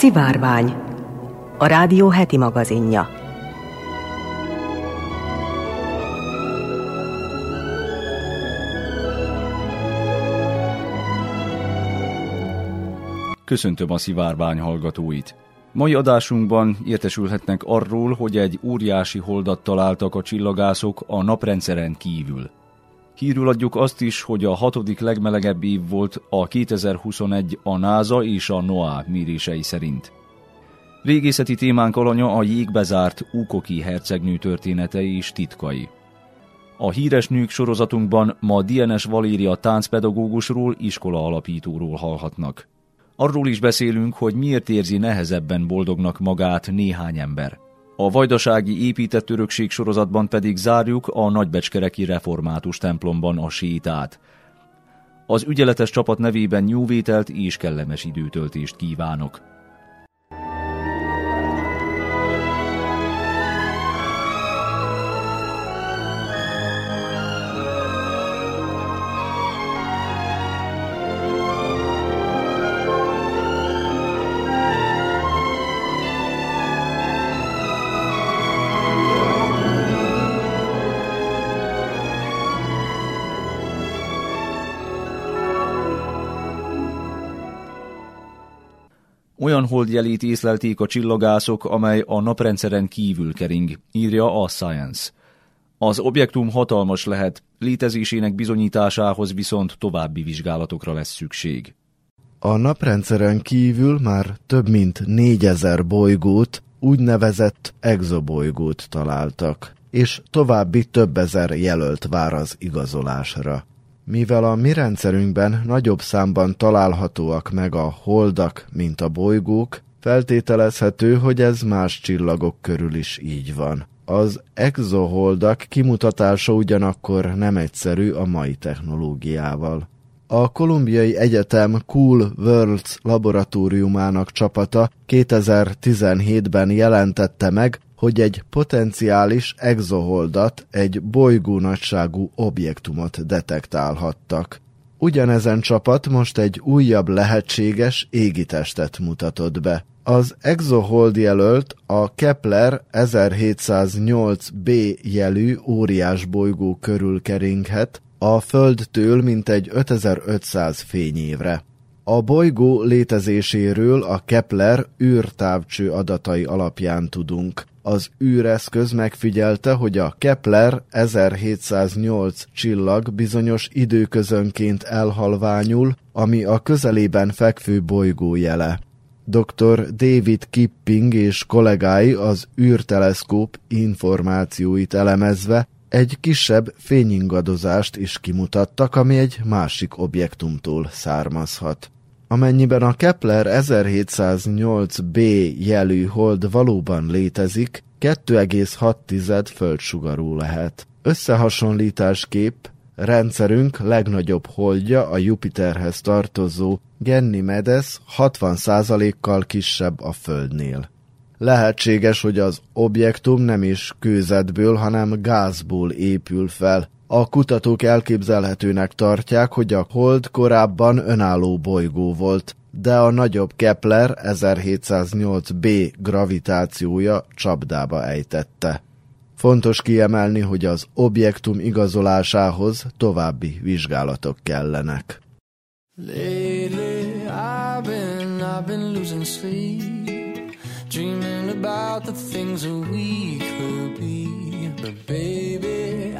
Szivárvány, a rádió heti magazinja. Köszöntöm a szivárvány hallgatóit! Mai adásunkban értesülhetnek arról, hogy egy óriási holdat találtak a csillagászok a naprendszeren kívül. Hírül adjuk azt is, hogy a hatodik legmelegebb év volt a 2021 a NASA és a NOAA mérései szerint. Régészeti témánk alanya a jégbezárt Ukoki hercegnő történetei és titkai. A híres nők sorozatunkban ma DNS Valéria táncpedagógusról, iskola alapítóról hallhatnak. Arról is beszélünk, hogy miért érzi nehezebben boldognak magát néhány ember. A vajdasági épített örökség sorozatban pedig zárjuk a nagybecskereki református templomban a sétát. Az ügyeletes csapat nevében nyúvételt és kellemes időtöltést kívánok. Olyan holdjelét észlelték a csillagászok, amely a naprendszeren kívül kering, írja a Science. Az objektum hatalmas lehet, létezésének bizonyításához viszont további vizsgálatokra lesz szükség. A naprendszeren kívül már több mint négyezer bolygót, úgynevezett exobolygót találtak, és további több ezer jelölt vár az igazolásra. Mivel a mi rendszerünkben nagyobb számban találhatóak meg a holdak, mint a bolygók, feltételezhető, hogy ez más csillagok körül is így van. Az exoholdak kimutatása ugyanakkor nem egyszerű a mai technológiával. A Kolumbiai Egyetem Cool Worlds laboratóriumának csapata 2017-ben jelentette meg, hogy egy potenciális exoholdat, egy bolygó nagyságú objektumot detektálhattak. Ugyanezen csapat most egy újabb lehetséges égitestet mutatott be. Az exohold jelölt a Kepler 1708b jelű óriás bolygó körül keringhet, a Földtől mintegy 5500 fényévre. A bolygó létezéséről a Kepler űrtávcső adatai alapján tudunk. Az űreszköz megfigyelte, hogy a Kepler 1708 csillag bizonyos időközönként elhalványul, ami a közelében fekvő bolygó jele. Dr. David Kipping és kollégái az űrteleszkóp információit elemezve egy kisebb fényingadozást is kimutattak, ami egy másik objektumtól származhat. Amennyiben a Kepler 1708b jelű hold valóban létezik, 2,6 földsugarú lehet. Összehasonlításképp rendszerünk legnagyobb holdja a Jupiterhez tartozó Ganymedes 60%-kal kisebb a Földnél. Lehetséges, hogy az objektum nem is kőzetből, hanem gázból épül fel, a kutatók elképzelhetőnek tartják, hogy a hold korábban önálló bolygó volt, de a nagyobb Kepler 1708b gravitációja csapdába ejtette. Fontos kiemelni, hogy az objektum igazolásához további vizsgálatok kellenek. Lately, I've been, I've been losing sleep, dreaming about the things we could be. But baby,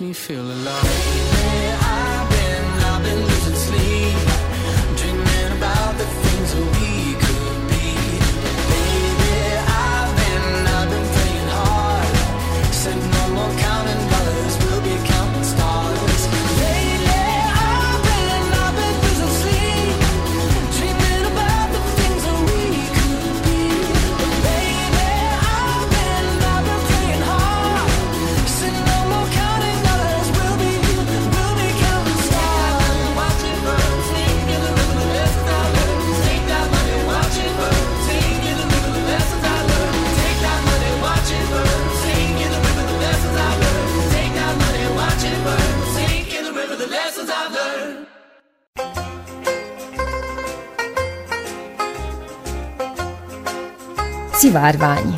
makes me feel alive. I've been, I've been losing sleep. Szivárvány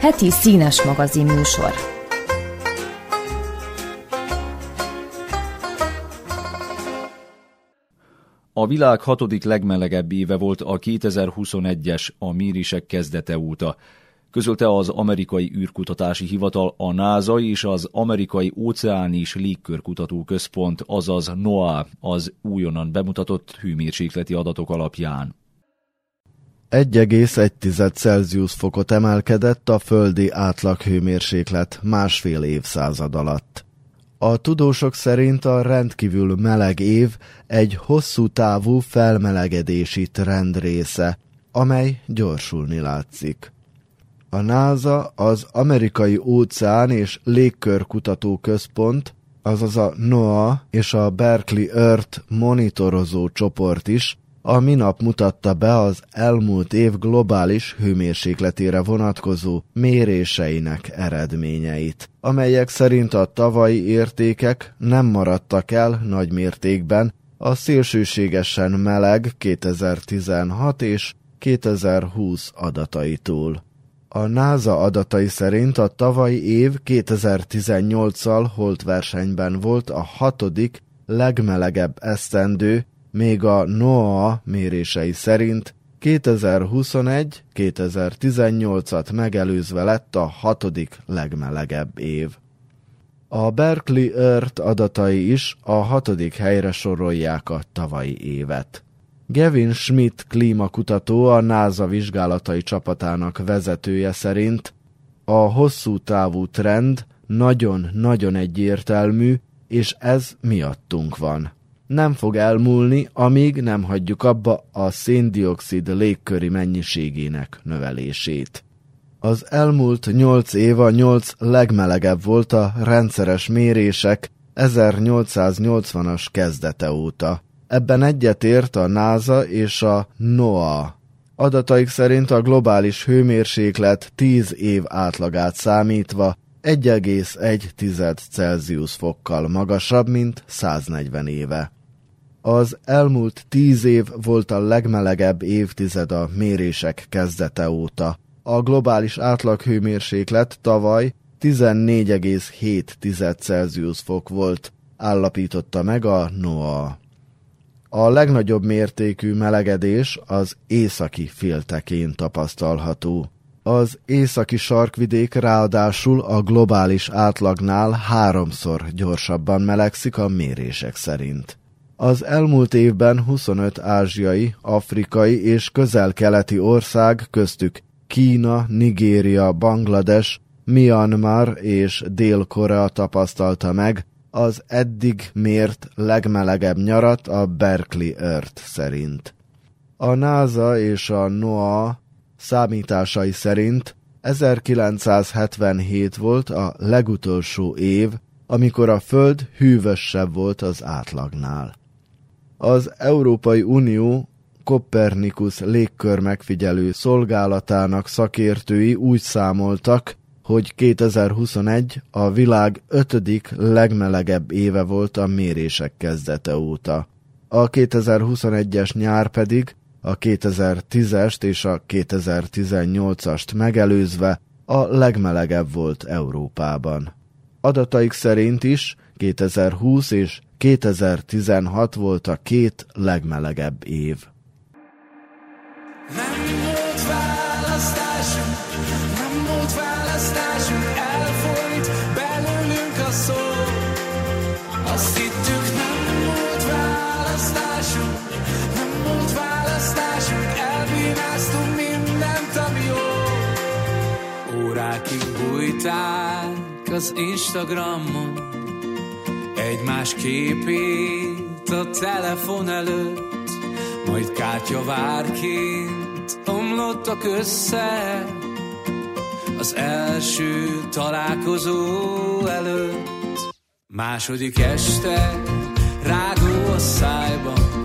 Heti színes magazin műsor. A világ hatodik legmelegebb éve volt a 2021-es a mérések kezdete óta. Közölte az Amerikai űrkutatási hivatal, a NASA és az Amerikai Óceáni és Légkörkutató Központ, azaz NOAA, az újonnan bemutatott hőmérsékleti adatok alapján. 1,1 Celsius fokot emelkedett a földi átlaghőmérséklet másfél évszázad alatt. A tudósok szerint a rendkívül meleg év egy hosszú távú felmelegedési trend része, amely gyorsulni látszik. A NASA, az Amerikai Óceán és Légkörkutató Központ, azaz a NOAA és a Berkeley Earth monitorozó csoport is a minap mutatta be az elmúlt év globális hőmérsékletére vonatkozó méréseinek eredményeit, amelyek szerint a tavalyi értékek nem maradtak el nagy mértékben a szélsőségesen meleg 2016 és 2020 adataitól. A NASA adatai szerint a tavalyi év 2018-al holt versenyben volt a hatodik legmelegebb esztendő még a NOAA mérései szerint 2021-2018-at megelőzve lett a hatodik legmelegebb év. A Berkeley Earth adatai is a hatodik helyre sorolják a tavalyi évet. Gavin Schmidt klímakutató a NASA vizsgálatai csapatának vezetője szerint a hosszú távú trend nagyon-nagyon egyértelmű, és ez miattunk van nem fog elmúlni, amíg nem hagyjuk abba a széndiokszid légköri mennyiségének növelését. Az elmúlt nyolc év a nyolc legmelegebb volt a rendszeres mérések 1880-as kezdete óta. Ebben egyetért a NASA és a NOAA. Adataik szerint a globális hőmérséklet 10 év átlagát számítva 1,1 Celsius fokkal magasabb, mint 140 éve. Az elmúlt 10 év volt a legmelegebb évtized a mérések kezdete óta. A globális átlaghőmérséklet tavaly 14,7 Celsius fok volt, állapította meg a NOAA. A legnagyobb mértékű melegedés az északi féltekén tapasztalható. Az északi sarkvidék ráadásul a globális átlagnál háromszor gyorsabban melegszik a mérések szerint. Az elmúlt évben 25 ázsiai, afrikai és közel-keleti ország köztük Kína, Nigéria, Banglades, Myanmar és Dél-Korea tapasztalta meg az eddig mért legmelegebb nyarat a Berkeley Earth szerint. A NASA és a NOAA számításai szerint 1977 volt a legutolsó év, amikor a Föld hűvösebb volt az átlagnál. Az Európai Unió Kopernikus légkör megfigyelő szolgálatának szakértői úgy számoltak, hogy 2021 a világ ötödik legmelegebb éve volt a mérések kezdete óta. A 2021-es nyár pedig a 2010-est és a 2018-ast megelőzve a legmelegebb volt Európában. Adataik szerint is 2020 és 2016 volt a két legmelegebb év. Nem volt választásunk, nem volt választásunk, elfolyt belőlünk a szó. Azt hittük, nem volt választásunk, nem volt választásunk, elbíráztunk mindent, ami jó. Órákig bújták az Instagramon, egymás képét a telefon előtt, majd kártyavárként omlottak össze az első találkozó előtt. Második este rágó a szájban,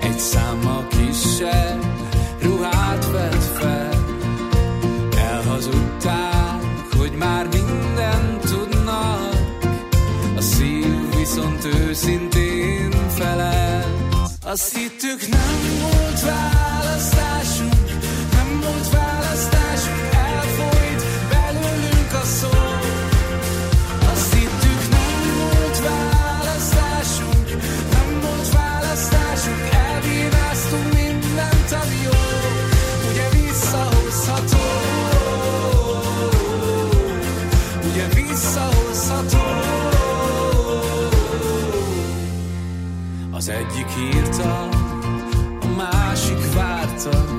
egy számmal kisebb őszintén felelt. Azt hittük nem volt választásunk, nem volt választásunk, Az egyik írta, a másik várta,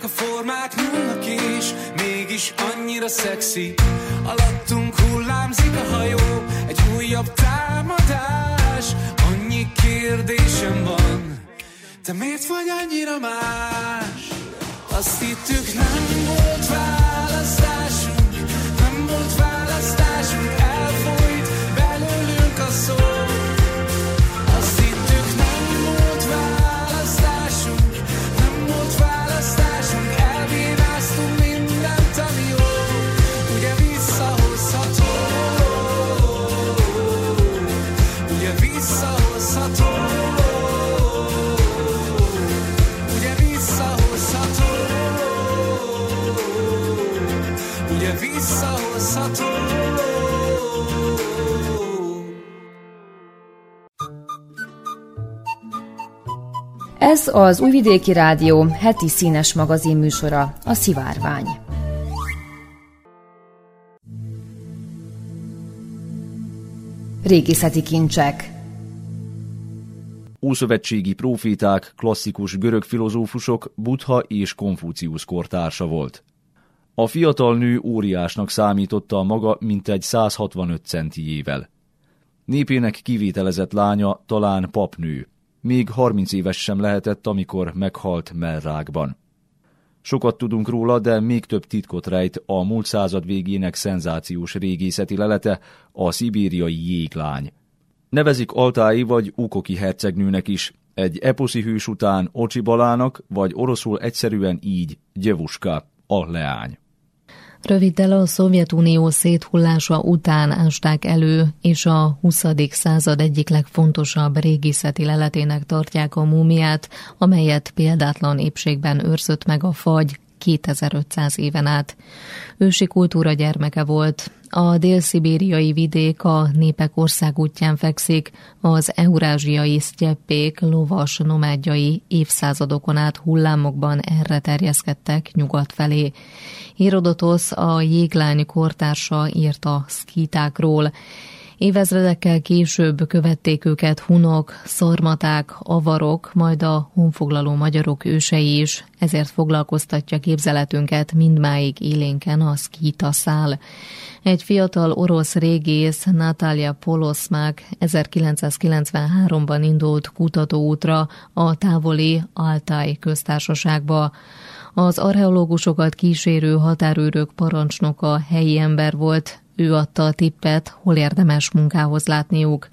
csak a formák nyúlnak és mégis annyira szexi. Alattunk hullámzik a hajó, egy újabb támadás, annyi kérdésem van, te miért vagy annyira más? Azt hittük nem volt választásunk, visszahozható. Ez az Újvidéki Rádió heti színes magazin műsora, a Szivárvány. Régészeti kincsek Ószövetségi proféták, klasszikus görög filozófusok, Buddha és Konfúciusz kortársa volt. A fiatal nő óriásnak számította a maga mintegy 165 centijével. Népének kivételezett lánya talán papnő, még 30 éves sem lehetett, amikor meghalt Melrákban. Sokat tudunk róla, de még több titkot rejt a múlt század végének szenzációs régészeti lelete, a szibériai jéglány. Nevezik Altái vagy Ukoki hercegnőnek is, egy eposzi hős után Ocsibalának, vagy oroszul egyszerűen így, Gyevuska, a leány. Röviddel a Szovjetunió széthullása után ásták elő, és a 20. század egyik legfontosabb régészeti leletének tartják a múmiát, amelyet példátlan épségben őrzött meg a fagy 2500 éven át. Ősi kultúra gyermeke volt. A dél-szibériai vidék a népek országútján fekszik, az eurázsiai sztyeppék lovas nomádjai évszázadokon át hullámokban erre terjeszkedtek nyugat felé. Hérodotosz a jéglány kortársa írt a szkítákról, Évezredekkel később követték őket hunok, szormaták, avarok, majd a honfoglaló magyarok ősei is, ezért foglalkoztatja képzeletünket mindmáig élénken a szkíta szál. Egy fiatal orosz régész, Natalia Poloszmák 1993-ban indult kutatóútra a távoli Altai köztársaságba. Az archeológusokat kísérő határőrök parancsnoka helyi ember volt, ő adta a tippet, hol érdemes munkához látniuk.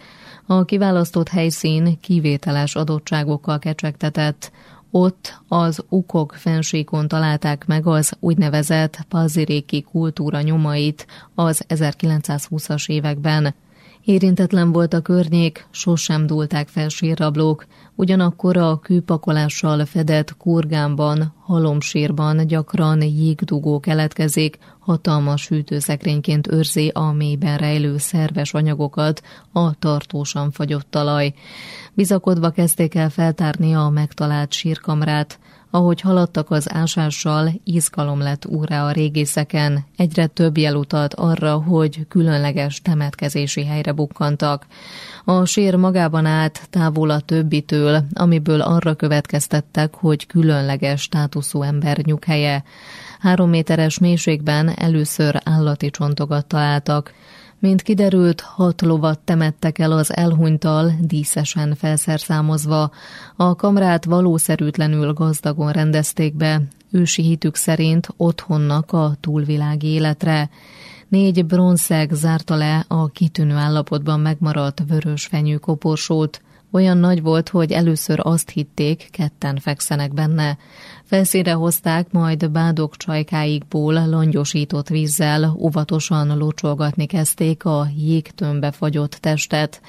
A kiválasztott helyszín kivételes adottságokkal kecsegtetett. Ott az ukok fensíkon találták meg az úgynevezett paziréki kultúra nyomait az 1920-as években. Érintetlen volt a környék, sosem dúlták fel sírrablók, ugyanakkor a kőpakolással fedett kurgánban, halomsírban gyakran jégdugó keletkezik, hatalmas hűtőszekrényként őrzi a mélyben rejlő szerves anyagokat a tartósan fagyott talaj. Bizakodva kezdték el feltárni a megtalált sírkamrát, ahogy haladtak az ásással, izgalom lett úrá a régészeken, egyre több jel utalt arra, hogy különleges temetkezési helyre bukkantak. A sér magában át távol a többitől, amiből arra következtettek, hogy különleges státuszú ember nyughelye. Három méteres mélységben először állati csontokat találtak, mint kiderült, hat lovat temettek el az elhunytal, díszesen felszerszámozva. A kamrát valószerűtlenül gazdagon rendezték be, ősi hitük szerint otthonnak a túlvilági életre. Négy bronzszeg zárta le a kitűnő állapotban megmaradt vörös fenyő koporsót. Olyan nagy volt, hogy először azt hitték, ketten fekszenek benne. Felszínre hozták, majd bádok csajkáikból langyosított vízzel óvatosan locsolgatni kezdték a jégtömbbe fagyott testet.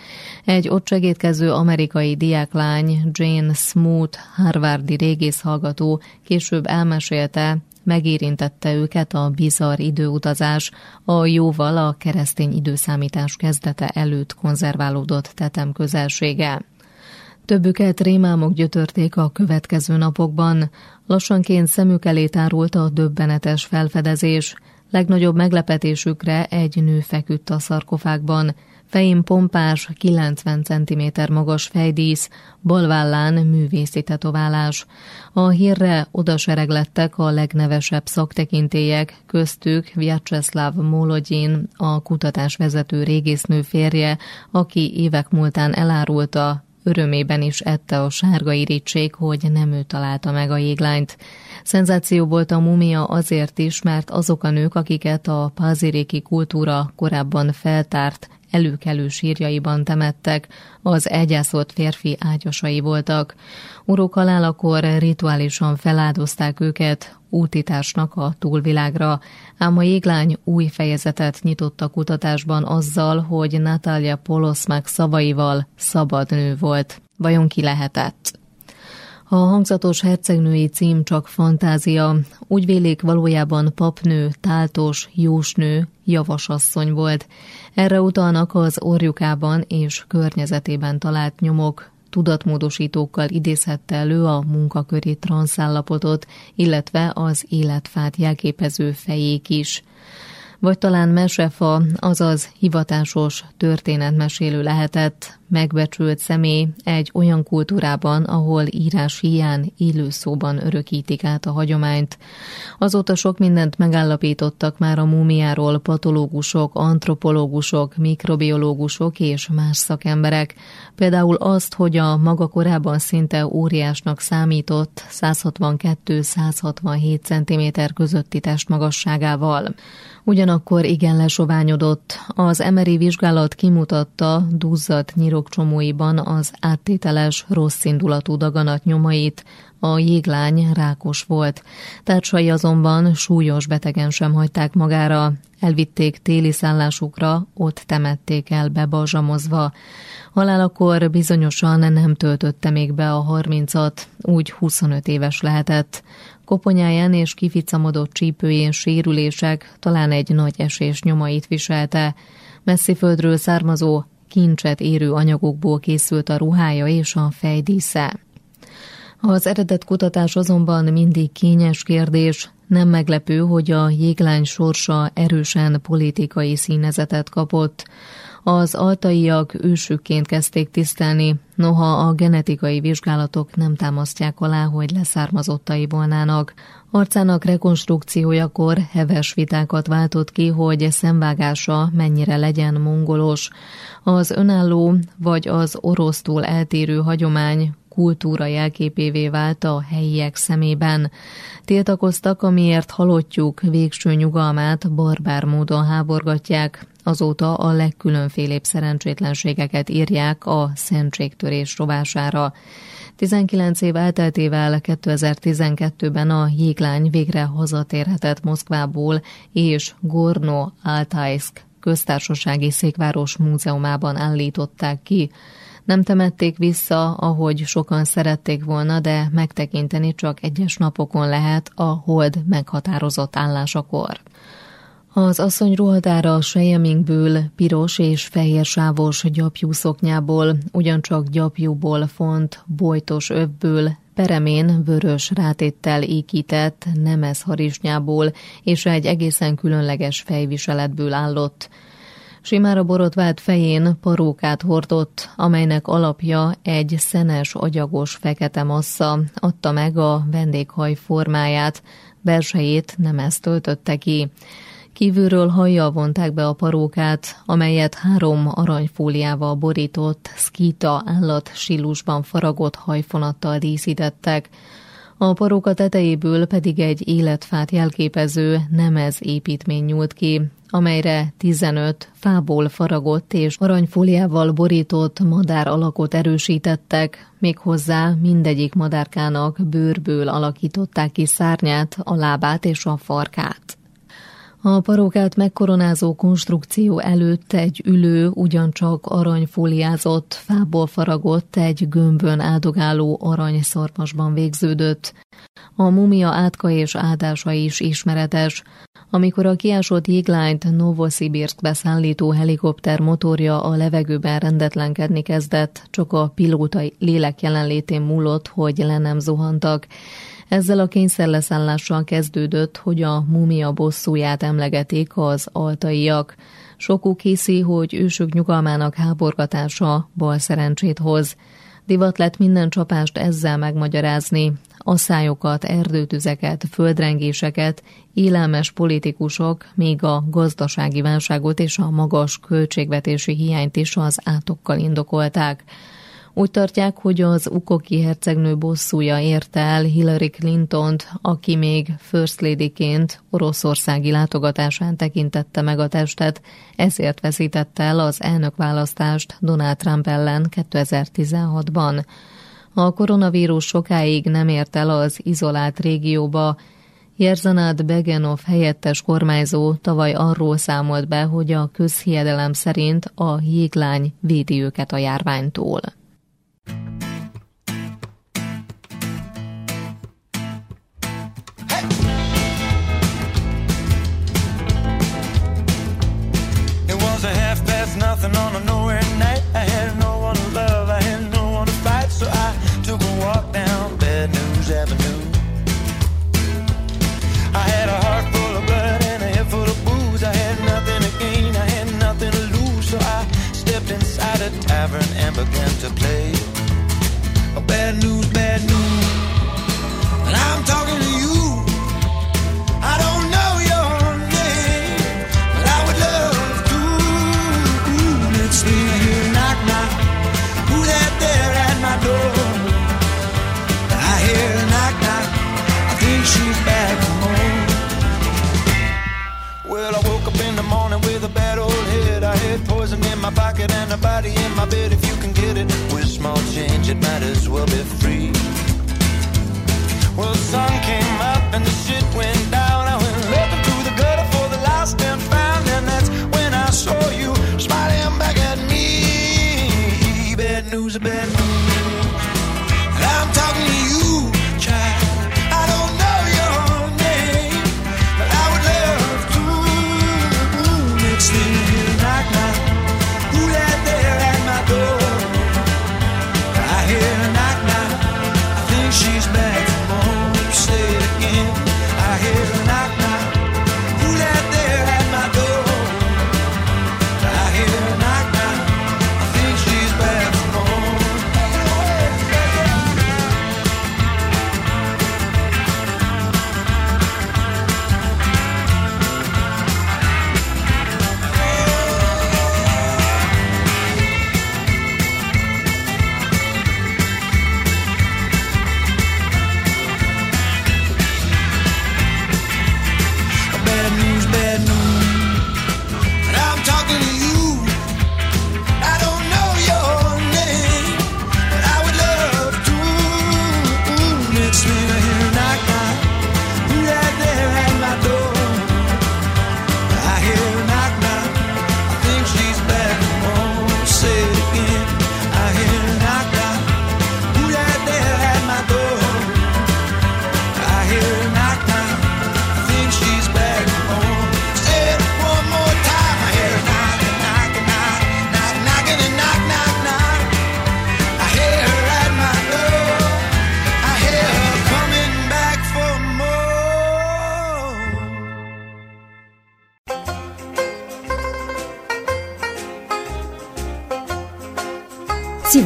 Egy ott segítkező amerikai diáklány, Jane Smoot, harvardi régészhallgató később elmesélte, megérintette őket a bizarr időutazás, a jóval a keresztény időszámítás kezdete előtt konzerválódott tetem közelsége. Többüket rémálmok gyötörték a következő napokban. Lassanként szemük elé tárult a döbbenetes felfedezés. Legnagyobb meglepetésükre egy nő feküdt a szarkofágban. Fején pompás, 90 cm magas fejdísz, balvállán művészi tetoválás. A hírre odasereglettek a legnevesebb szaktekintélyek, köztük Vyacheslav Molodyin, a kutatásvezető régésznő férje, aki évek múltán elárulta, Örömében is ette a sárga irítség, hogy nem ő találta meg a jéglányt. Szenzáció volt a mumia azért is, mert azok a nők, akiket a páziréki kultúra korábban feltárt, előkelő sírjaiban temettek, az egyászolt férfi ágyasai voltak. Uruk halálakor rituálisan feláldozták őket, útításnak a túlvilágra, ám a jéglány új fejezetet nyitott a kutatásban azzal, hogy Natalia Poloszmák szavaival szabad nő volt. Vajon ki lehetett? A hangzatos hercegnői cím csak fantázia, úgy vélék valójában papnő, táltos, jósnő, javasasszony volt. Erre utalnak az orjukában és környezetében talált nyomok, tudatmódosítókkal idézhette elő a munkaköri transzállapotot, illetve az életfát jelképező fejék is vagy talán mesefa, azaz hivatásos történetmesélő lehetett, megbecsült személy egy olyan kultúrában, ahol írás hiány élő szóban örökítik át a hagyományt. Azóta sok mindent megállapítottak már a múmiáról patológusok, antropológusok, mikrobiológusok és más szakemberek. Például azt, hogy a maga korában szinte óriásnak számított 162-167 cm közötti testmagasságával. Ugyanakkor igen lesoványodott. Az emeri vizsgálat kimutatta duzzadt nyirokcsomóiban az áttételes, rosszindulatú daganat nyomait, a jéglány rákos volt. Társai azonban súlyos betegen sem hagyták magára, elvitték téli szállásukra, ott temették el bebazsamozva. Halálakor bizonyosan nem töltötte még be a harmincat, úgy 25 éves lehetett. Koponyáján és kificamodott csípőjén sérülések, talán egy nagy esés nyomait viselte. Messzi földről származó, kincset érő anyagokból készült a ruhája és a fejdísze. Az eredet kutatás azonban mindig kényes kérdés, nem meglepő, hogy a jéglány sorsa erősen politikai színezetet kapott. Az altaiak ősükként kezdték tisztelni, noha a genetikai vizsgálatok nem támasztják alá, hogy leszármazottai volnának. Arcának rekonstrukciójakor heves vitákat váltott ki, hogy szemvágása mennyire legyen mongolos. Az önálló vagy az orosztól eltérő hagyomány kultúra jelképévé vált a helyiek szemében. Tiltakoztak, amiért halottjuk végső nyugalmát barbár módon háborgatják, azóta a legkülönfélébb szerencsétlenségeket írják a szentségtörés rovására. 19 év elteltével 2012-ben a jéglány végre hazatérhetett Moszkvából, és Gorno Altaisk köztársasági székváros múzeumában állították ki. Nem temették vissza, ahogy sokan szerették volna, de megtekinteni csak egyes napokon lehet a hold meghatározott állásakor. Az asszony ruhadára a sejemingből, piros és fehér sávos gyapjú szoknyából, ugyancsak gyapjúból font, bojtos övből, peremén vörös rátéttel ékített, nemes harisnyából és egy egészen különleges fejviseletből állott. Simára borotvált fején parókát hordott, amelynek alapja egy szenes, agyagos fekete massza, adta meg a vendéghaj formáját, belsejét nem ezt töltötte ki. Kívülről hajjal vonták be a parókát, amelyet három aranyfóliával borított, szkíta állat silusban faragott hajfonattal díszítettek. A paróka tetejéből pedig egy életfát jelképező nemez építmény nyúlt ki, amelyre 15 fából faragott és aranyfóliával borított madár alakot erősítettek, méghozzá mindegyik madárkának bőrből alakították ki szárnyát, a lábát és a farkát. A parókát megkoronázó konstrukció előtt egy ülő, ugyancsak aranyfóliázott, fából faragott, egy gömbön áldogáló aranyszarmasban végződött. A mumia átka és áldása is ismeretes. Amikor a kiásott jéglányt Novosibirskbe szállító helikopter motorja a levegőben rendetlenkedni kezdett, csak a pilóta lélek jelenlétén múlott, hogy le nem zuhantak. Ezzel a kényszerleszállással kezdődött, hogy a mumia bosszúját emlegetik az altaiak. Sokuk hiszi, hogy ősök nyugalmának háborgatása bal szerencsét hoz. Divat lett minden csapást ezzel megmagyarázni. Asszályokat, erdőtüzeket, földrengéseket, élelmes politikusok, még a gazdasági válságot és a magas költségvetési hiányt is az átokkal indokolták. Úgy tartják, hogy az ukoki hercegnő bosszúja érte el Hillary Clinton-t, aki még First Lady-ként oroszországi látogatásán tekintette meg a testet, ezért veszítette el az elnökválasztást Donald Trump ellen 2016-ban. A koronavírus sokáig nem ért el az izolált régióba, Jerzanát Begenov helyettes kormányzó tavaly arról számolt be, hogy a közhiedelem szerint a jéglány védi őket a járványtól. nothing on a nowhere night. I had no one to love, I had no one to fight, so I took a walk down Bad News Avenue. I had a heart full of blood and a head full of booze. I had nothing to gain, I had nothing to lose, so I stepped inside a tavern and began to play.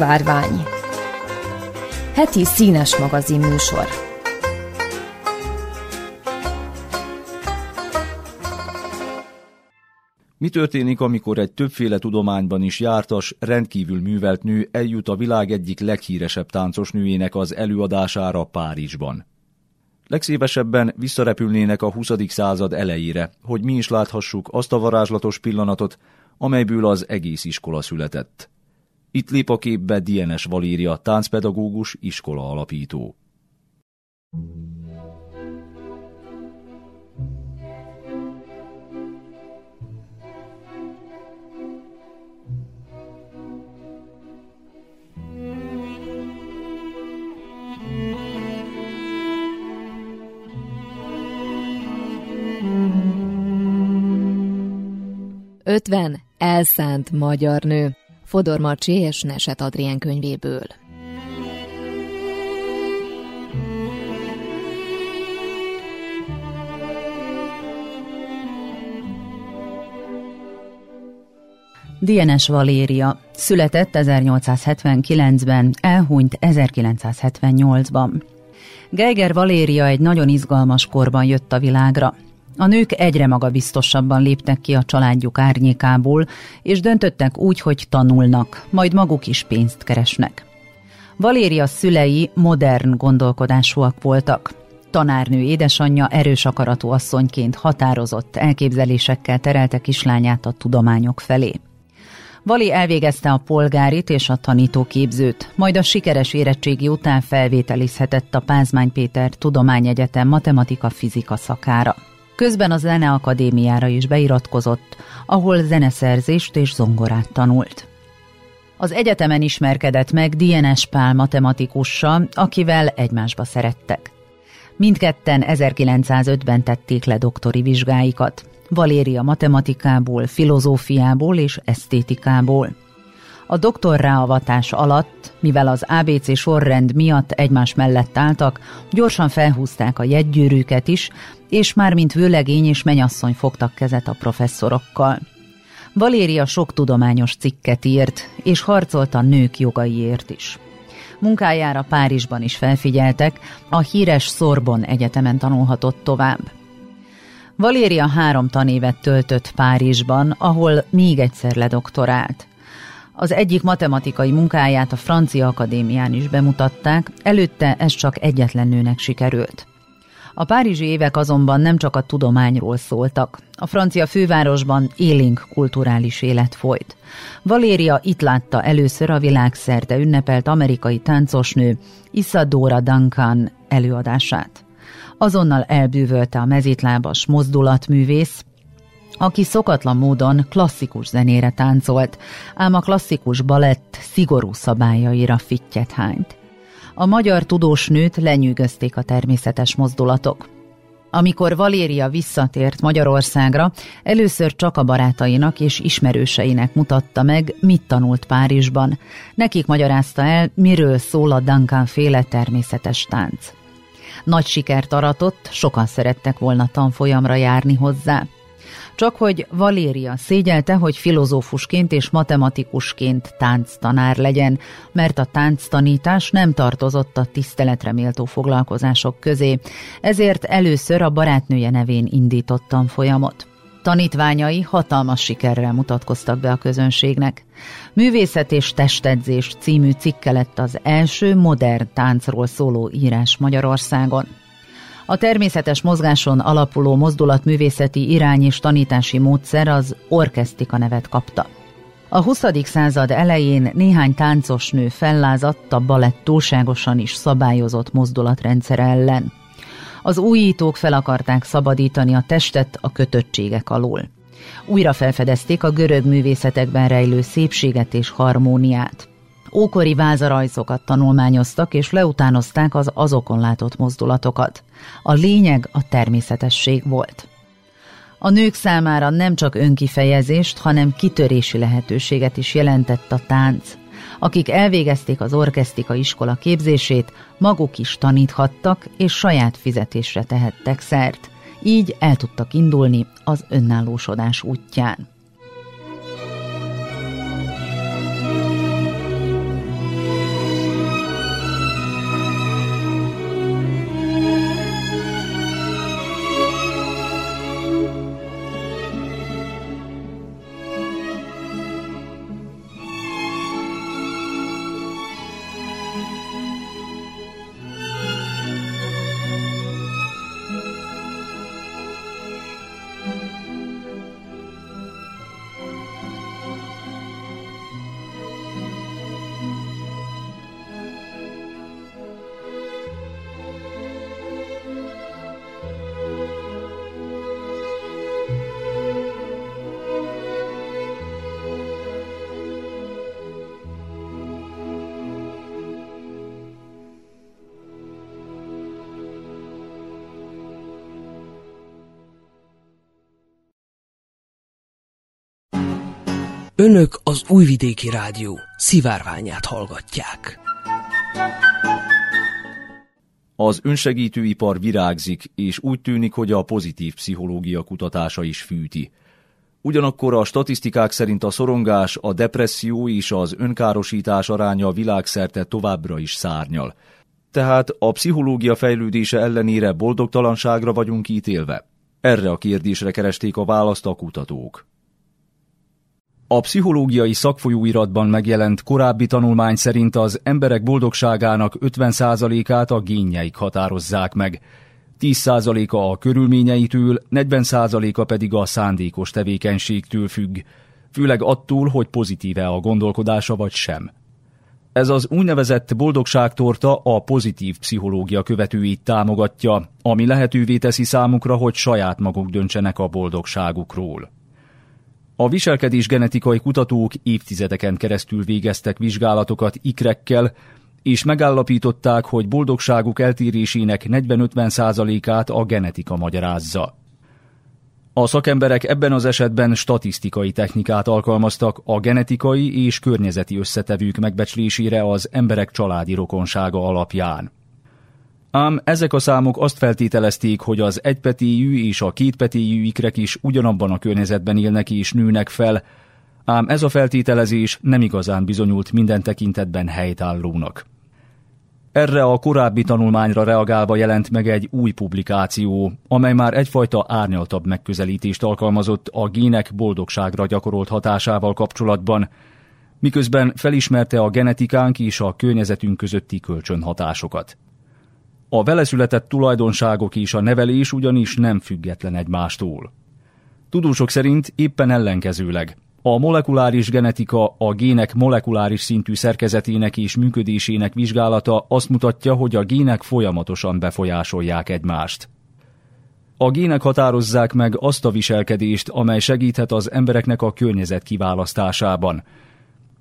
Szivárvány Heti színes magazin műsor Mi történik, amikor egy többféle tudományban is jártas, rendkívül művelt nő eljut a világ egyik leghíresebb táncos nőjének az előadására Párizsban? Legszívesebben visszarepülnének a 20. század elejére, hogy mi is láthassuk azt a varázslatos pillanatot, amelyből az egész iskola született. Itt lép a képbe DNS Valéria, táncpedagógus, iskola alapító. Ötven elszánt magyar nő. Fodor Marcsi és Neset Adrien könyvéből. DNS Valéria született 1879-ben, elhunyt 1978-ban. Geiger Valéria egy nagyon izgalmas korban jött a világra. A nők egyre magabiztosabban léptek ki a családjuk árnyékából, és döntöttek úgy, hogy tanulnak, majd maguk is pénzt keresnek. Valéria szülei modern gondolkodásúak voltak. Tanárnő édesanyja erős akaratú asszonyként határozott elképzelésekkel terelte kislányát a tudományok felé. Vali elvégezte a polgárit és a tanítóképzőt, majd a sikeres érettségi után felvételizhetett a Pázmány Péter Tudományegyetem matematika-fizika szakára. Közben a Zeneakadémiára is beiratkozott, ahol zeneszerzést és zongorát tanult. Az egyetemen ismerkedett meg DNS Pál matematikussal, akivel egymásba szerettek. Mindketten 1905-ben tették le doktori vizsgáikat, Valéria matematikából, filozófiából és esztétikából. A doktor ráavatás alatt, mivel az ABC sorrend miatt egymás mellett álltak, gyorsan felhúzták a jegygyűrűket is, és már mint vőlegény és menyasszony fogtak kezet a professzorokkal. Valéria sok tudományos cikket írt, és harcolt a nők jogaiért is. Munkájára Párizsban is felfigyeltek, a híres Szorbon Egyetemen tanulhatott tovább. Valéria három tanévet töltött Párizsban, ahol még egyszer ledoktorált. Az egyik matematikai munkáját a Francia Akadémián is bemutatták, előtte ez csak egyetlen nőnek sikerült. A párizsi évek azonban nem csak a tudományról szóltak. A francia fővárosban élénk kulturális élet folyt. Valéria itt látta először a világszerte ünnepelt amerikai táncosnő Isadora Duncan előadását. Azonnal elbűvölte a mezitlábas mozdulatművész, aki szokatlan módon klasszikus zenére táncolt, ám a klasszikus balett szigorú szabályaira fittyet hányt. A magyar tudós nőt lenyűgözték a természetes mozdulatok. Amikor Valéria visszatért Magyarországra, először csak a barátainak és ismerőseinek mutatta meg, mit tanult Párizsban. Nekik magyarázta el, miről szól a Duncan féle természetes tánc. Nagy sikert aratott, sokan szerettek volna tanfolyamra járni hozzá. Csak hogy Valéria szégyelte, hogy filozófusként és matematikusként tánctanár legyen, mert a tánctanítás nem tartozott a tiszteletre méltó foglalkozások közé, ezért először a barátnője nevén indítottam folyamot. Tanítványai hatalmas sikerrel mutatkoztak be a közönségnek. Művészet és testedzés című cikke lett az első modern táncról szóló írás Magyarországon. A természetes mozgáson alapuló mozdulatművészeti irány és tanítási módszer az orkesztika nevet kapta. A 20. század elején néhány táncos nő fellázadt a balett túlságosan is szabályozott mozdulatrendszer ellen. Az újítók fel akarták szabadítani a testet a kötöttségek alól. Újra felfedezték a görög művészetekben rejlő szépséget és harmóniát. Ókori vázarajzokat tanulmányoztak és leutánozták az azokon látott mozdulatokat. A lényeg a természetesség volt. A nők számára nem csak önkifejezést, hanem kitörési lehetőséget is jelentett a tánc. Akik elvégezték az orkesztika iskola képzését, maguk is taníthattak és saját fizetésre tehettek szert. Így el tudtak indulni az önállósodás útján. Önök az Újvidéki Rádió szivárványát hallgatják. Az önsegítőipar virágzik, és úgy tűnik, hogy a pozitív pszichológia kutatása is fűti. Ugyanakkor a statisztikák szerint a szorongás, a depresszió és az önkárosítás aránya világszerte továbbra is szárnyal. Tehát a pszichológia fejlődése ellenére boldogtalanságra vagyunk ítélve? Erre a kérdésre keresték a választ a kutatók. A pszichológiai szakfolyóiratban megjelent korábbi tanulmány szerint az emberek boldogságának 50%-át a génjeik határozzák meg, 10%-a a körülményeitől, 40%-a pedig a szándékos tevékenységtől függ, főleg attól, hogy pozitíve a gondolkodása vagy sem. Ez az úgynevezett boldogságtorta a pozitív pszichológia követőit támogatja, ami lehetővé teszi számukra, hogy saját maguk döntsenek a boldogságukról. A viselkedés genetikai kutatók évtizedeken keresztül végeztek vizsgálatokat ikrekkel, és megállapították, hogy boldogságuk eltérésének 40-50%-át a genetika magyarázza. A szakemberek ebben az esetben statisztikai technikát alkalmaztak a genetikai és környezeti összetevők megbecslésére az emberek családi rokonsága alapján. Ám ezek a számok azt feltételezték, hogy az egypetéjű és a kétpetéjű ikrek is ugyanabban a környezetben élnek és nőnek fel, ám ez a feltételezés nem igazán bizonyult minden tekintetben helytállónak. Erre a korábbi tanulmányra reagálva jelent meg egy új publikáció, amely már egyfajta árnyaltabb megközelítést alkalmazott a gének boldogságra gyakorolt hatásával kapcsolatban, miközben felismerte a genetikánk és a környezetünk közötti kölcsönhatásokat. A vele született tulajdonságok és a nevelés ugyanis nem független egymástól. Tudósok szerint éppen ellenkezőleg. A molekuláris genetika a gének molekuláris szintű szerkezetének és működésének vizsgálata azt mutatja, hogy a gének folyamatosan befolyásolják egymást. A gének határozzák meg azt a viselkedést, amely segíthet az embereknek a környezet kiválasztásában.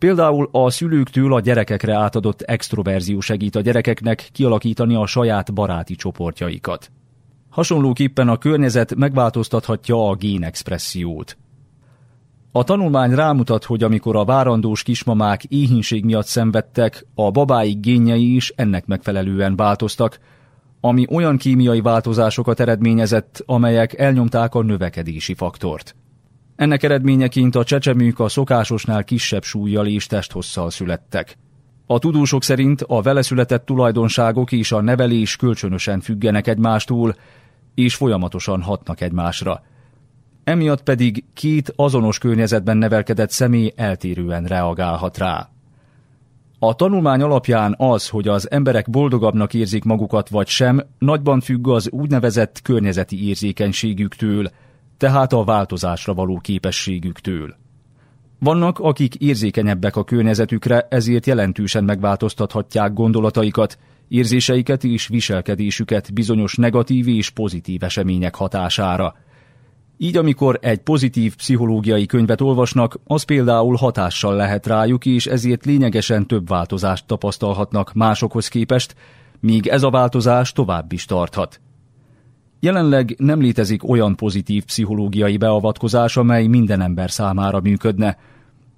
Például a szülőktől a gyerekekre átadott extroverzió segít a gyerekeknek kialakítani a saját baráti csoportjaikat. Hasonlóképpen a környezet megváltoztathatja a génexpressziót. A tanulmány rámutat, hogy amikor a várandós kismamák éhínség miatt szenvedtek, a babáik génjei is ennek megfelelően változtak, ami olyan kémiai változásokat eredményezett, amelyek elnyomták a növekedési faktort. Ennek eredményeként a csecsemők a szokásosnál kisebb súlyjal és testhosszal születtek. A tudósok szerint a vele született tulajdonságok és a nevelés kölcsönösen függenek egymástól, és folyamatosan hatnak egymásra. Emiatt pedig két azonos környezetben nevelkedett személy eltérően reagálhat rá. A tanulmány alapján az, hogy az emberek boldogabbnak érzik magukat vagy sem, nagyban függ az úgynevezett környezeti érzékenységüktől, tehát a változásra való képességüktől. Vannak, akik érzékenyebbek a környezetükre, ezért jelentősen megváltoztathatják gondolataikat, érzéseiket és viselkedésüket bizonyos negatív és pozitív események hatására. Így amikor egy pozitív pszichológiai könyvet olvasnak, az például hatással lehet rájuk, és ezért lényegesen több változást tapasztalhatnak másokhoz képest, míg ez a változás tovább is tarthat. Jelenleg nem létezik olyan pozitív pszichológiai beavatkozás, amely minden ember számára működne,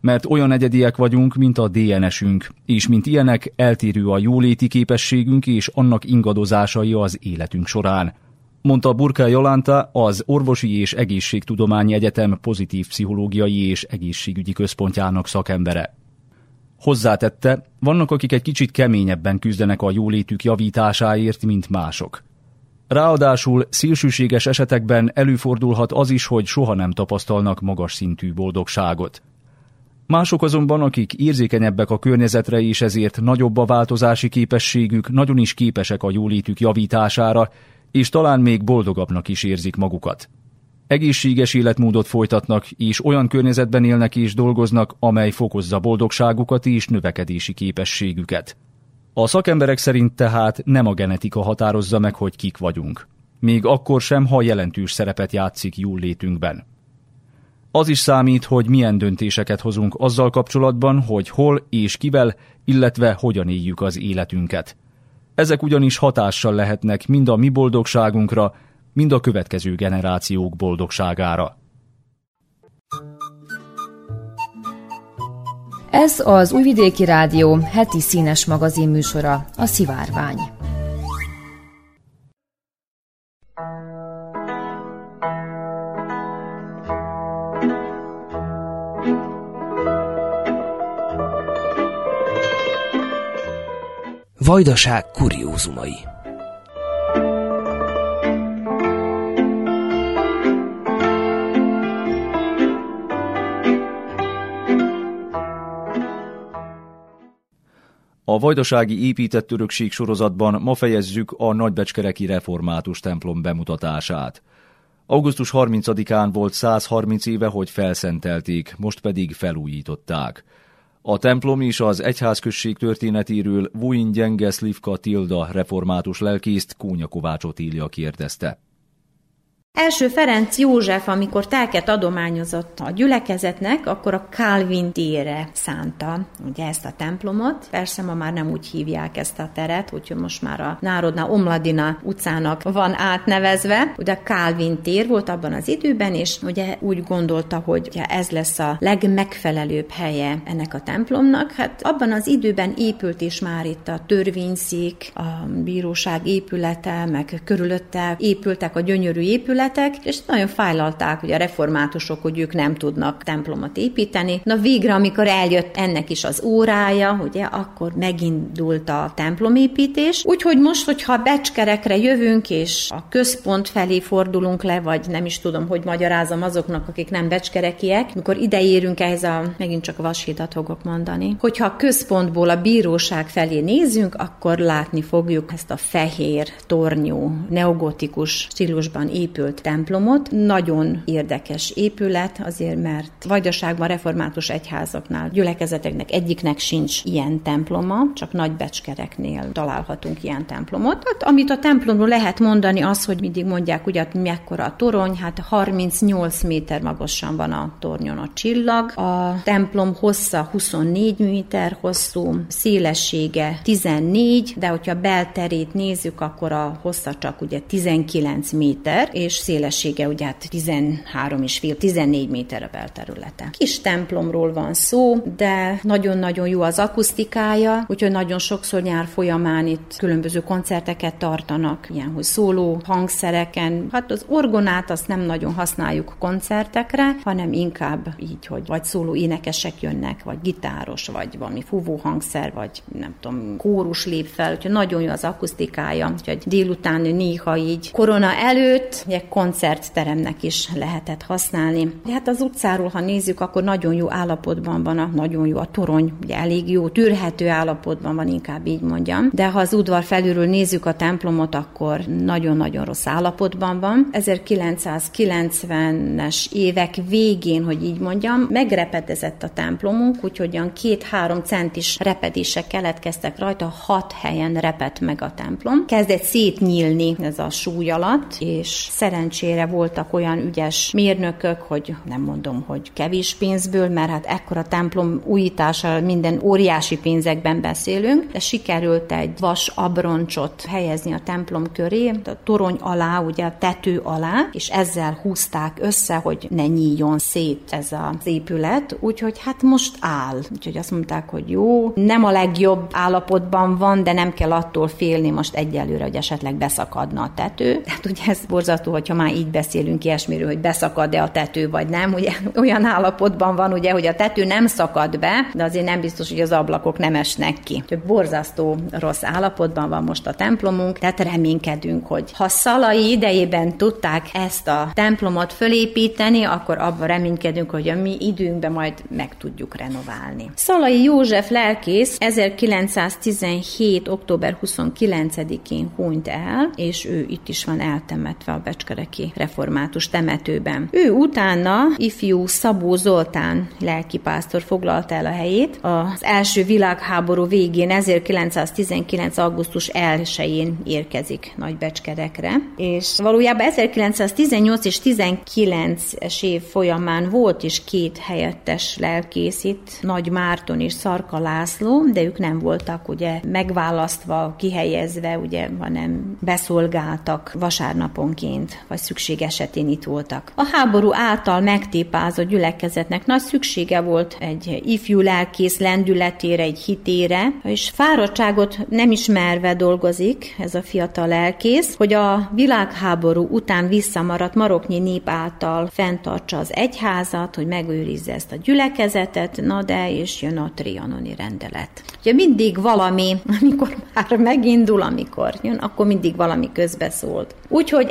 mert olyan egyediek vagyunk, mint a DNS-ünk, és mint ilyenek eltérő a jóléti képességünk és annak ingadozásai az életünk során. Mondta Burka Jolanta, az Orvosi és Egészségtudományi Egyetem pozitív pszichológiai és egészségügyi központjának szakembere. Hozzátette, vannak, akik egy kicsit keményebben küzdenek a jólétük javításáért, mint mások. Ráadásul szélsőséges esetekben előfordulhat az is, hogy soha nem tapasztalnak magas szintű boldogságot. Mások azonban, akik érzékenyebbek a környezetre és ezért nagyobb a változási képességük, nagyon is képesek a jólétük javítására, és talán még boldogabbnak is érzik magukat. Egészséges életmódot folytatnak, és olyan környezetben élnek és dolgoznak, amely fokozza boldogságukat és növekedési képességüket. A szakemberek szerint tehát nem a genetika határozza meg, hogy kik vagyunk. Még akkor sem, ha jelentős szerepet játszik jól létünkben. Az is számít, hogy milyen döntéseket hozunk azzal kapcsolatban, hogy hol és kivel, illetve hogyan éljük az életünket. Ezek ugyanis hatással lehetnek mind a mi boldogságunkra, mind a következő generációk boldogságára. Ez az Újvidéki Rádió heti színes magazin műsora, a Szivárvány. Vajdaság kuriózumai A Vajdasági épített örökség sorozatban ma fejezzük a Nagybecskereki református templom bemutatását. Augusztus 30-án volt 130 éve, hogy felszentelték, most pedig felújították. A templom és az egyházközség történetéről Vuin Gyenge Szlivka Tilda református lelkészt Kónya Kovács Otília kérdezte. Első Ferenc József, amikor telket adományozott a gyülekezetnek, akkor a Calvin tére szánta ugye ezt a templomot. Persze ma már nem úgy hívják ezt a teret, úgyhogy most már a Národna Omladina utcának van átnevezve. Ugye Calvin tér volt abban az időben, és ugye úgy gondolta, hogy ugye ez lesz a legmegfelelőbb helye ennek a templomnak. Hát abban az időben épült is már itt a törvényszék, a bíróság épülete, meg körülötte épültek a gyönyörű épületek, belterületek, és nagyon fájlalták ugye a reformátusok, hogy ők nem tudnak templomot építeni. Na végre, amikor eljött ennek is az órája, ugye, akkor megindult a templomépítés. Úgyhogy most, hogyha becskerekre jövünk, és a központ felé fordulunk le, vagy nem is tudom, hogy magyarázom azoknak, akik nem becskerekiek, mikor ideérünk ehhez a, megint csak a vashidat fogok mondani, hogyha a központból a bíróság felé nézünk, akkor látni fogjuk ezt a fehér, tornyú, neogotikus stílusban épült templomot. Nagyon érdekes épület, azért mert vajdaságban református egyházaknál, gyülekezeteknek egyiknek sincs ilyen temploma, csak nagy becskereknél találhatunk ilyen templomot. Hát, amit a templomról lehet mondani, az, hogy mindig mondják, ugye, mekkora a torony, hát 38 méter magasan van a tornyon a csillag. A templom hossza 24 méter hosszú, szélessége 14, de hogyha belterét nézzük, akkor a hossza csak ugye 19 méter, és szélessége ugye hát 13 és fél, 14 méter a belterülete. Kis templomról van szó, de nagyon-nagyon jó az akusztikája, úgyhogy nagyon sokszor nyár folyamán itt különböző koncerteket tartanak, ilyen, hogy szóló hangszereken. Hát az orgonát azt nem nagyon használjuk koncertekre, hanem inkább így, hogy vagy szóló énekesek jönnek, vagy gitáros, vagy valami fúvó hangszer, vagy nem tudom, kórus lép fel, úgyhogy nagyon jó az akusztikája, úgyhogy délután néha így korona előtt, ugye koncertteremnek is lehetett használni. De hát az utcáról, ha nézzük, akkor nagyon jó állapotban van, a, nagyon jó a torony, ugye elég jó, tűrhető állapotban van, inkább így mondjam. De ha az udvar felülről nézzük a templomot, akkor nagyon-nagyon rossz állapotban van. 1990-es évek végén, hogy így mondjam, megrepedezett a templomunk, úgyhogy olyan két-három centis repedések keletkeztek rajta, hat helyen repett meg a templom. Kezdett szétnyílni ez a súly alatt, és szerencsére voltak olyan ügyes mérnökök, hogy nem mondom, hogy kevés pénzből, mert hát ekkora templom újítása minden óriási pénzekben beszélünk, de sikerült egy vas abroncsot helyezni a templom köré, a torony alá, ugye a tető alá, és ezzel húzták össze, hogy ne nyíljon szét ez az épület, úgyhogy hát most áll. Úgyhogy azt mondták, hogy jó, nem a legjobb állapotban van, de nem kell attól félni most egyelőre, hogy esetleg beszakadna a tető. Tehát ugye ez borzató, hogyha már így beszélünk ilyesmiről, hogy beszakad-e a tető, vagy nem. Ugye olyan állapotban van, ugye, hogy a tető nem szakad be, de azért nem biztos, hogy az ablakok nem esnek ki. Úgyhogy borzasztó rossz állapotban van most a templomunk, tehát reménykedünk, hogy ha Szalai idejében tudták ezt a templomot fölépíteni, akkor abban reménykedünk, hogy a mi időnkben majd meg tudjuk renoválni. Szalai József lelkész 1917. október 29-én hunyt el, és ő itt is van eltemetve a Becskereki református temetőben. Ő utána ifjú Szabó Zoltán lelkipásztor foglalta el a helyét. Az első világháború végén 1919. augusztus 1-én érkezik Nagybecskerekre, és valójában 1918 és 19-es év folyamán volt is két helyettes lelkész itt, Nagy Márton és Szarka László, de ők nem voltak ugye megválasztva, kihelyezve, ugye, hanem beszolgáltak vasárnaponként, vagy szükség esetén itt voltak. A háború által megtépázott gyülekezetnek nagy szüksége volt egy ifjú lelkész lendületére, egy hitére, és fáradtságot nem ismerve dolgozik ez a fiatal lelkész, hogy a világháború után visszamaradt maroknyi nép által fenntartsa az egyházat, hogy megőrizze ezt a gyülekezetet, na de és jön a trianoni rendelet. Ugye mindig valami, amikor már megindul, amikor jön, akkor mindig valami közbeszólt. Úgyhogy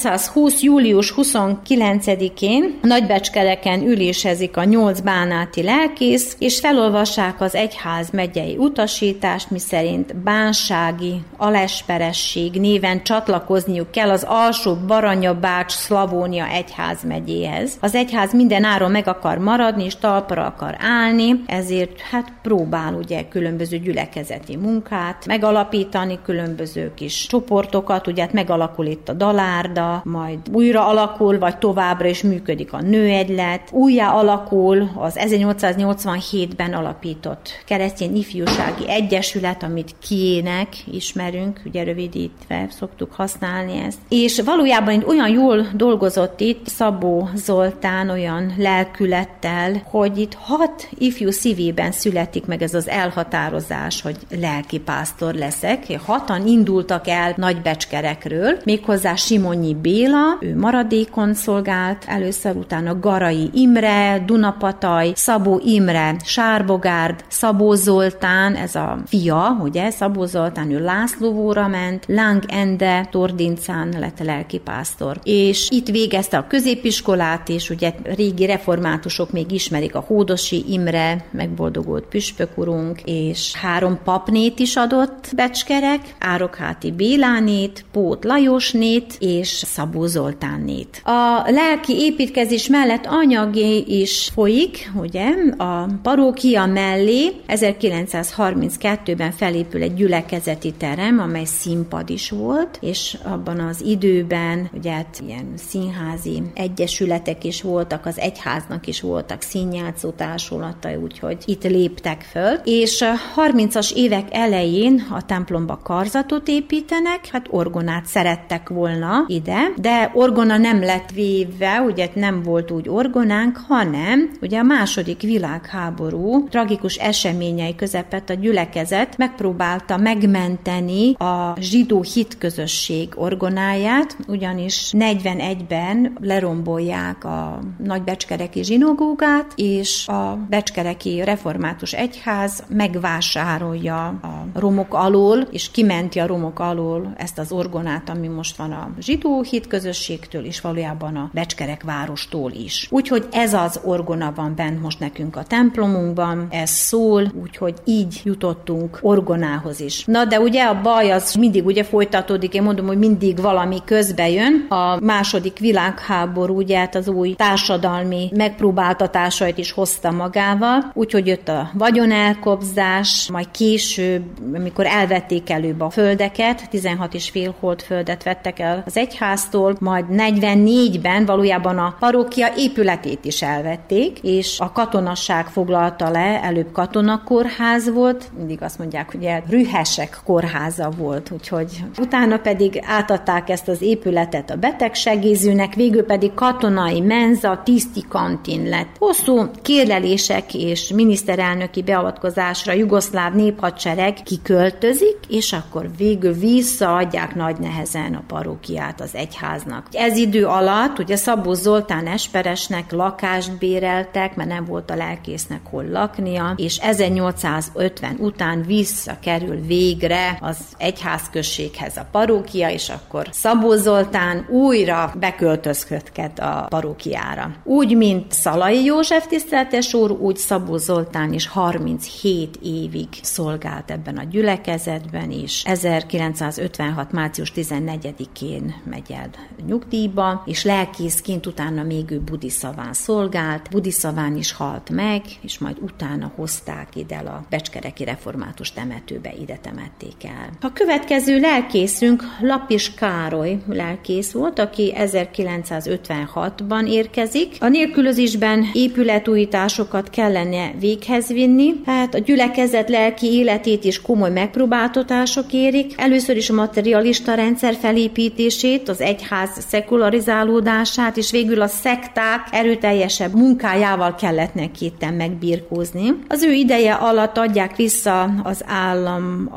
1920. július 29-én Nagybecskereken ülésezik a nyolc bánáti lelkész, és felolvassák az egyház megyei utasítást, miszerint bánsági alesperesség néven csatlakozniuk kell az alsó Baranya Bács Szlavónia egyház megyéhez. Az egyház minden áron meg akar maradni, és talpra akar állni, ezért hát próbál ugye különböző gyülekezeti munkát megalapítani, különböző kis csoportokat, ugye hát megalakul itt a dalárda, majd újra alakul, vagy továbbra is működik a nőegylet, újjá alakul az 1887-ben alapított keresztény ifjúsági egyesület, amit kiének ismerünk, ugye rövidítve szoktuk használni ezt. És valójában egy olyan jól dolgozott itt Szabó Zoltán olyan lelkülettel, hogy itt hat ifjú szívében születik meg ez az elhatározás, hogy lelki pásztor leszek. Hatan indultak el nagybecskerekről, méghozzá Simonyi Baranyi Béla, ő maradékon szolgált, először utána Garai Imre, Dunapataj, Szabó Imre, Sárbogárd, Szabó Zoltán, ez a fia, ugye, Szabó Zoltán, ő Lászlóvóra ment, Láng Ende, Tordincán lett lelkipásztor. És itt végezte a középiskolát, és ugye régi reformátusok még ismerik a Hódosi Imre, megboldogult püspökurunk, és három papnét is adott Becskerek, Árokháti Bélánét, Pót Lajosnét és Szabó Zoltánnét. A lelki építkezés mellett anyagi is folyik, ugye, a parókia mellé 1932-ben felépül egy gyülekezeti terem, amely színpad is volt, és abban az időben ugye hát ilyen színházi egyesületek is voltak, az egyháznak is voltak színjátszó társulatai, úgyhogy itt léptek föl, és a 30-as évek elején a templomba karzatot építenek, hát orgonát szerettek volna ide, de orgona nem lett véve, ugye nem volt úgy orgonánk, hanem ugye a második világháború tragikus eseményei közepett a gyülekezet megpróbálta megmenteni a zsidó hitközösség orgonáját, ugyanis 41-ben lerombolják a nagybecskereki zsinogógát, és a becskereki református egyház megvásárolja a romok alól, és kimenti a romok alól ezt az orgonát, ami most van a zsidó hitközösségtől, és valójában a becskerek várostól is. Úgyhogy ez az orgona van bent most nekünk a templomunkban, ez szól, úgyhogy így jutottunk orgonához is. Na de ugye a baj az mindig ugye folytatódik, én mondom, hogy mindig valami közbe jön. A második világháború ugye hát az új társadalmi megpróbáltatásait is hozta magával, úgyhogy jött a vagyonelkobzás, majd később, amikor elvették előbb a földeket, 16 és fél hold földet vettek el az egyháztól, majd 44-ben valójában a parókia épületét is elvették, és a katonasság foglalta le, előbb katonakórház volt, mindig azt mondják, hogy rühesek kórháza volt, úgyhogy utána pedig átadták ezt az épületet a betegsegézőnek, végül pedig katonai menza, tiszti kantin lett. Hosszú kérlelések és miniszterelnöki beavatkozásra jugoszláv néphadsereg kiköltözik, és akkor végül visszaadják nagy nehezen a parókiát az egyháznak. Ez idő alatt ugye Szabó Zoltán Esperesnek lakást béreltek, mert nem volt a lelkésznek hol laknia, és 1850 után visszakerül végre az egyházközséghez a parókia, és akkor Szabó Zoltán újra beköltözködhet a parókiára. Úgy, mint Szalai József tiszteletes úr, úgy Szabó Zoltán is 37 évig szolgált ebben a gyülekezetben is. 1956. március 14-én megy el nyugdíjba, és lelkészként utána még ő Budiszaván szolgált. Budiszaván is halt meg, és majd utána hozták ide a Becskereki Református temetőbe, ide temették el. A következő lelkészünk Lapis Károly lelkész volt, aki 1956-ban érkezik. A nélkülözésben épületújításokat kellene véghez vinni, hát a gyülekezet lelki életét is komoly megpróbáltatások érik. Először is a materialista rendszer felépítését, az egyház szekularizálódását, és végül a szekták erőteljesebb munkájával kellett neki itten megbirkózni. Az ő ideje alatt adják vissza az állam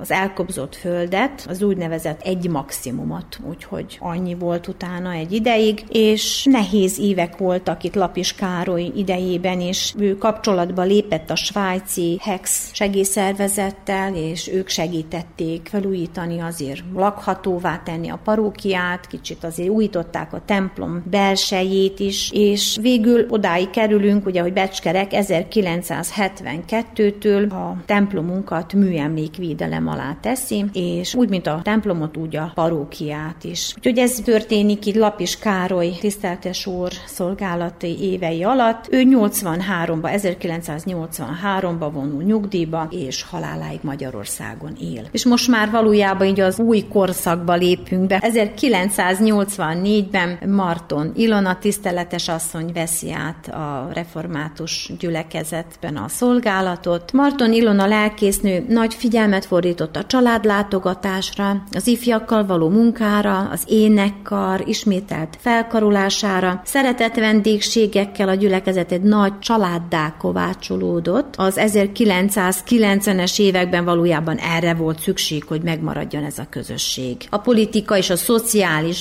az elkobzott földet, az úgynevezett egy maximumot, úgyhogy annyi volt utána egy ideig, és nehéz évek voltak itt Lapis Károly idejében, és ő kapcsolatba lépett a svájci Hex segélyszervezettel, és ők segítették felújítani azért lakhatóvá tenni a parókiát, kicsit azért újították a templom belsejét is, és végül odáig kerülünk, ugye, hogy Becskerek 1972-től a templomunkat műemlékvédelem alá teszi, és úgy, mint a templomot, úgy a parókiát is. Úgyhogy ez történik itt Lapis Károly tiszteltes úr szolgálati évei alatt. Ő 83-ba, 1983-ba vonul nyugdíjba, és haláláig Magyarországon él. És most már valójában így az új korszakba lépünk be. 1984-ben Marton Ilona tiszteletes asszony veszi át a református gyülekezetben a szolgálatot. Marton Ilona lelkésznő nagy figyelmet fordított a családlátogatásra, az ifjakkal való munkára, az énekkar ismételt felkarolására, szeretett vendégségekkel a gyülekezet egy nagy családdá kovácsolódott. Az 1990-es években valójában erre volt szükség, hogy megmaradjon ez a közösség. A politika és a szociális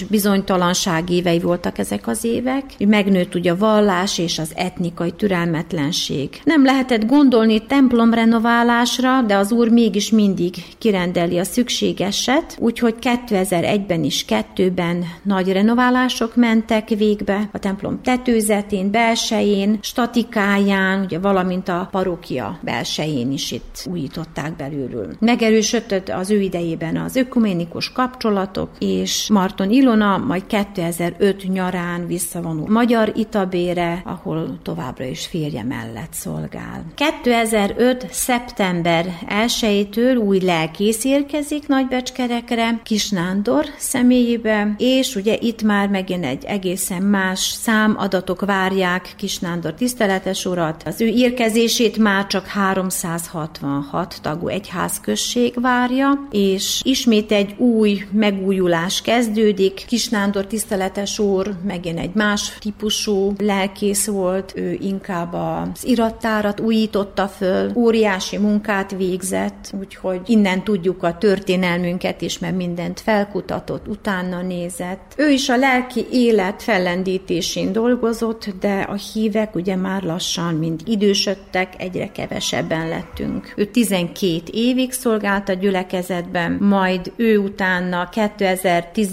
bizonytalanság évei voltak ezek az évek. Megnőtt ugye a vallás és az etnikai türelmetlenség. Nem lehetett gondolni templom renoválásra, de az úr mégis mindig kirendeli a szükségeset, úgyhogy 2001-ben is kettőben nagy renoválások mentek végbe a templom tetőzetén, belsején, statikáján, ugye valamint a parókia belsején is itt újították belülről. Megerősödött az ő idejében az ökuménikus kapcsolatok, és Marton Ilona majd 2005 nyarán visszavonul Magyar Itabére, ahol továbbra is férje mellett szolgál. 2005. szeptember 1-től új lelkész érkezik Nagybecskerekre, Kis Nándor személyébe, és ugye itt már megint egy egészen más számadatok várják Kis Nándor tiszteletes urat. Az ő érkezését már csak 366 tagú egyházközség várja, és ismét egy új megújulás kezdődik. Kis Nándor tiszteletes úr megint egy más típusú lelkész volt, ő inkább az irattárat újította föl, óriási munkát végzett, úgyhogy innen tudjuk a történelmünket is, mert mindent felkutatott, utána nézett. Ő is a lelki élet fellendítésén dolgozott, de a hívek ugye már lassan mind idősödtek, egyre kevesebben lettünk. Ő 12 évig szolgált a gyülekezetben, majd ő utána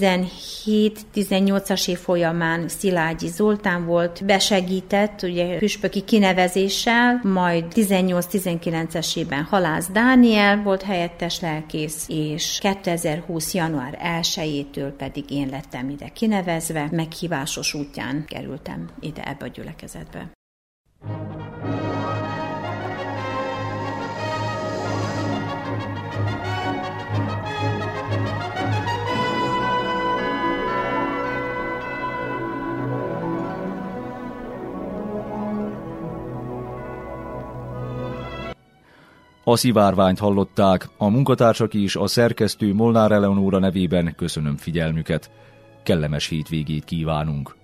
2017-18-as év folyamán Szilágyi Zoltán volt, besegített ugye püspöki kinevezéssel, majd 18-19-es évben Halász Dániel volt helyettes lelkész, és 2020. január 1-től pedig én lettem ide kinevezve, meghívásos útján kerültem ide ebbe a gyülekezetbe. A szivárványt hallották, a munkatársak is a szerkesztő Molnár Eleonóra nevében köszönöm figyelmüket. Kellemes hétvégét kívánunk!